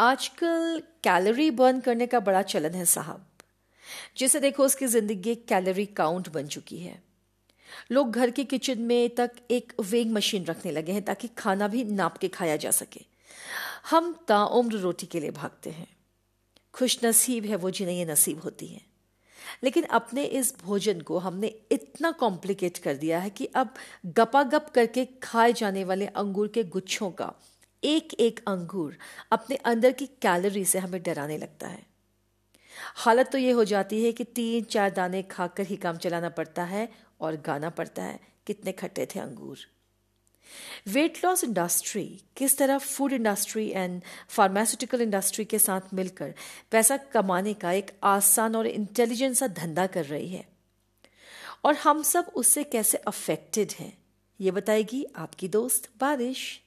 आजकल calorie burn करने का बड़ा चलन है साहब। जिसे देखो उसकी ज़िंदगी एक कैलोरी काउंट बन चुकी है। लोग घर के किचन में तक एक वेइंग मशीन रखने लगे हैं ताकि खाना भी नाप के खाया जा सके। हम ताउम्र रोटी के लिए भागते हैं। खुश नसीब है वो जिन्हें ये नसीब होती है। लेकिन अपने इस भोजन को हमने इतना कॉम्प्लिकेट कर दिया है कि अब गपागप करके खाए जाने वाले अंगूर के गुच्छों का एक एक अंगूर अपने अंदर की कैलोरी से हमें डराने लगता है। हालत तो ये हो जाती है कि तीन चार दाने खाकर ही काम चलाना पड़ता है और गाना पड़ता है कितने खट्टे थे अंगूर। वेट लॉस इंडस्ट्री किस तरह food industry and pharmaceutical industry के साथ मिलकर पैसा कमाने का एक आसान और इंटेलिजेंट सा धंधा कर रही है। और हम सब उससे कैसे अफेक्टेड हैं, ये बताएगी आपकी दोस्त बारिश।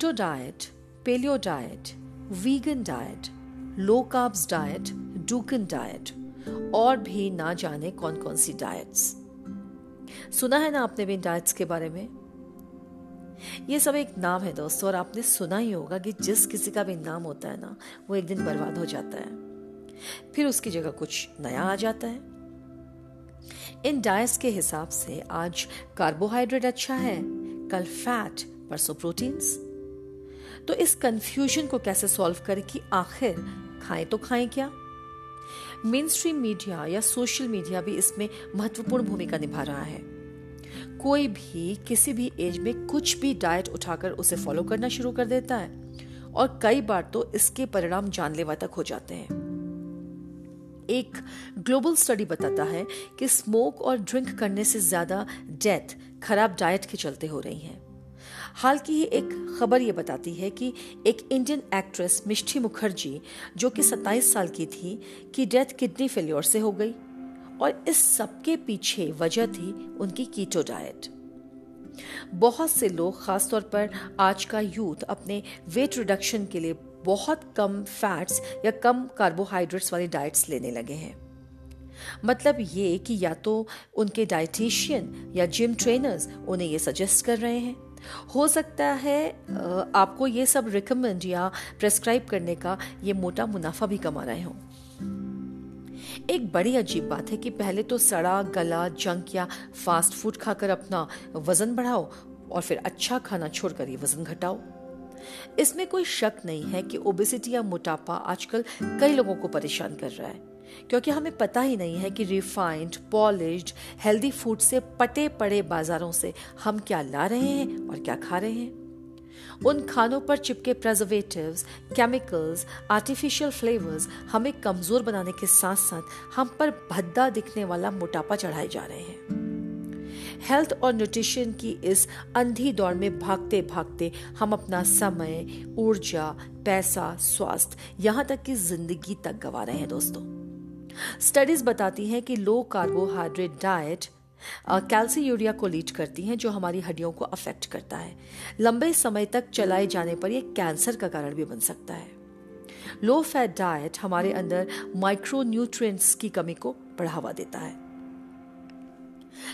Keto diet paleo diet vegan diet low carbs diet Dukan diet और भी ना जाने कौन कौन सी डाइट्स सुना है ना आपने भी डाइट्स के बारे में? ये सब एक नाम है दोस्तों, और आपने सुना ही होगा कि जिस किसी का भी नाम होता है ना, वो एक दिन बर्बाद हो जाता है। फिर उसकी जगह कुछ नया आ जाता है। इन डाइट्स के हिसाब से आज कार्बोहाइड्रेट अच्छा है, कल फैट परसों प्रोटीन्स तो इस कंफ्यूजन को कैसे सॉल्व करें कि आखिर खाएँ तो खाएँ क्या? मेन स्ट्रीम मीडिया या सोशल मीडिया भी इसमें महत्वपूर्ण भूमिका निभा रहा है। कोई भी, किसी भी एज में कुछ भी डाइट उठाकर उसे फॉलो करना शुरू कर देता है और कई बार तो इसके परिणाम जानलेवा तक हो जाते हैं। एक ग्लोबल स्टडी बताता है कि स्मोक और ड्रिंक करने से ज़्यादा डेथ खराब डाइट के चलते हो रही है। हाल की ही एक खबर ये बताती है कि एक इंडियन एक्ट्रेस मिष्ठी मुखर्जी, जो कि 27 साल की थी, की डेथ किडनी फेल्योर से हो गई और इस सबके पीछे वजह थी उनकी कीटो डाइट। बहुत से लोग, खासतौर पर आज का यूथ, अपने वेट रिडक्शन के लिए बहुत कम फैट्स या कम कार्बोहाइड्रेट्स वाली डाइट्स लेने लगे हैं। मतलब ये कि या तो उनके डाइटिशियन या जिम ट्रेनर्स उन्हें ये सजेस्ट कर रहे हैं। हो सकता है आपको ये सब रिकमेंड या प्रेस्क्राइब करने का ये मोटा मुनाफा भी कमा रहे हो। एक बड़ी अजीब बात है कि पहले तो सड़ा, गला जंक या फास्ट फ़ूड खाकर अपना वज़न बढ़ाओ और फिर अच्छा खाना छोड़कर ये वज़न घटाओ। इसमें कोई शक नहीं है कि ओबेसिटी या मोटापा आजकल कई लोगों को परेशान कर रहा है, क्योंकि हमें पता ही नहीं है कि रिफाइंड पॉलिश्ड हेल्दी फ़ूड से पटे पड़े बाजारों से हम क्या ला रहे हैं और क्या खा रहे हैं। उन खानों पर चिपके प्रेजर्वेटिव्स केमिकल्स आर्टिफिशियल फ्लेवर्स हमें कमज़ोर बनाने के साथ साथ हम पर भद्दा दिखने वाला मोटापा चढ़ाए जा रहे हैं। हेल्थ और न्यूट्रिशन की इस अंधी दौड़ में भागते भागते हम अपना समय, ऊर्जा, पैसा, स्वास्थ्य यहाँ तक कि ज़िंदगी तक गवा रहे हैं दोस्तों। स्टडीज़ बताती हैं कि low carbohydrate diet calciuria को लीड करती हैं, जो हमारी हड्डियों को अफेक्ट करता है। लंबे समय तक चलाए जाने पर यह कैंसर का कारण भी बन सकता है। लो फैट डाइट हमारे अंदर माइक्रो न्यूट्रिएंट्स की कमी को बढ़ावा देता है।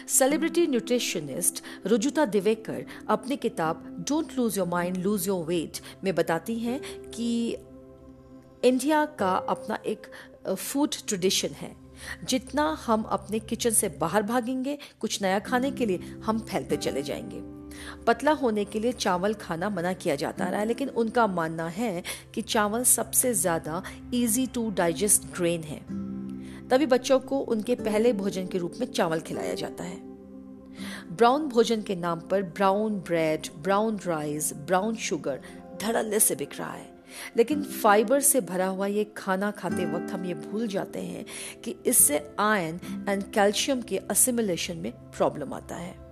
सेलिब्रिटी न्यूट्रिशनिस्ट रुजुता दिवेकर अपनी किताब don't lose your mind lose your weight में बताती हैं कि इंडिया का अपना एक फ़ूड ट्रेडिशन है। जितना हम अपने किचन से बाहर भागेंगे, कुछ नया खाने के लिए हम फैलते चले जाएँगे। पतला होने के लिए चावल खाना मना किया जाता रहा है, लेकिन उनका मानना है कि चावल सबसे ज़्यादा इजी टू डाइजेस्ट ग्रेन है। तभी बच्चों को उनके पहले भोजन के रूप में चावल खिलाया जाता है। ब्राउन भोजन के नाम पर brown bread, brown rice, brown sugar धड़ल्ले से बिक रहा है। लेकिन फाइबर से भरा हुआ ये खाना खाते वक्त हम ये भूल जाते हैं कि इससे आयन एंड कैल्शियम के असिमुलेशन में प्रॉब्लम आता है।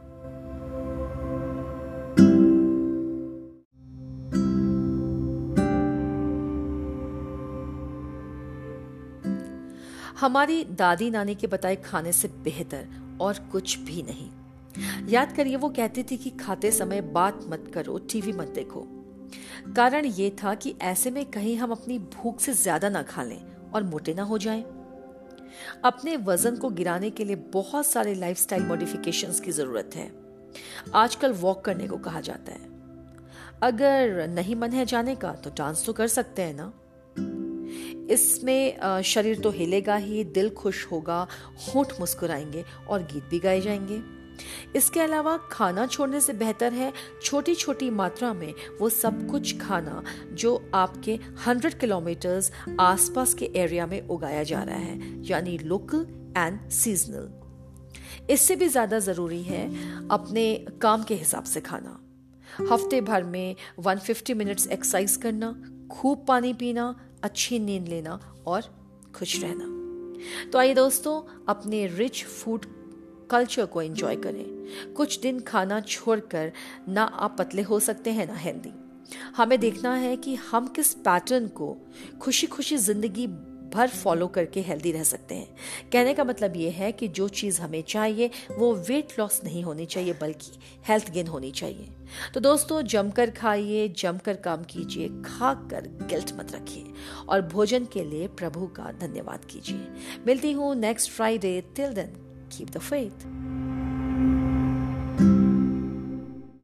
हमारी दादी नानी के बताए खाने से बेहतर और कुछ भी नहीं। याद करिए, वो कहती थी कि खाते समय बात मत करो, टीवी मत देखो। कारण ये था कि ऐसे में कहीं हम अपनी भूख से ज़्यादा ना खा लें और मोटे ना हो जाएँ। अपने वज़न को गिराने के लिए बहुत सारे लाइफस्टाइल मॉडिफिकेशंस की ज़रूरत है। आजकल वॉक करने को कहा जाता है। अगर नहीं मन है जाने का तो डांस तो कर सकते हैं ना? इसमें शरीर तो हिलेगा ही, दिल खुश होगा, होठ मुस्कुराएँगे और गीत भी गाए जाएँगे। इसके अलावा खाना छोड़ने से बेहतर है छोटी छोटी मात्रा में वो सब कुछ खाना जो आपके 100 किलोमीटर्स आसपास के एरिया में उगाया जा रहा है, यानी लोकल एंड सीजनल। इससे भी ज़्यादा ज़रूरी है अपने काम के हिसाब से खाना। हफ़्ते भर में 150 मिनट्स एक्सरसाइज करना, खूब पानी पीना अच्छी नींद लेना और खुश रहना। तो आइए दोस्तों, अपने रिच फ़ूड कल्चर को एंजॉय करें। कुछ दिन खाना छोड़कर ना आप पतले हो सकते हैं, ना हेल्दी हमें देखना है कि हम किस पैटर्न को खुशी खुशी ज़िंदगी भर फॉलो करके हेल्दी रह सकते हैं। कहने का मतलब ये है कि जो चीज़ हमें चाहिए, वो वेट लॉस नहीं होनी चाहिए, बल्कि हेल्थ गेन होनी चाहिए। तो दोस्तों, जमकर खाइए, जमकर काम कीजिए, खाकर गिल्ट मत रखिए। और भोजन के लिए प्रभु का धन्यवाद कीजिए। मिलती हूँ next Friday till then keep the faith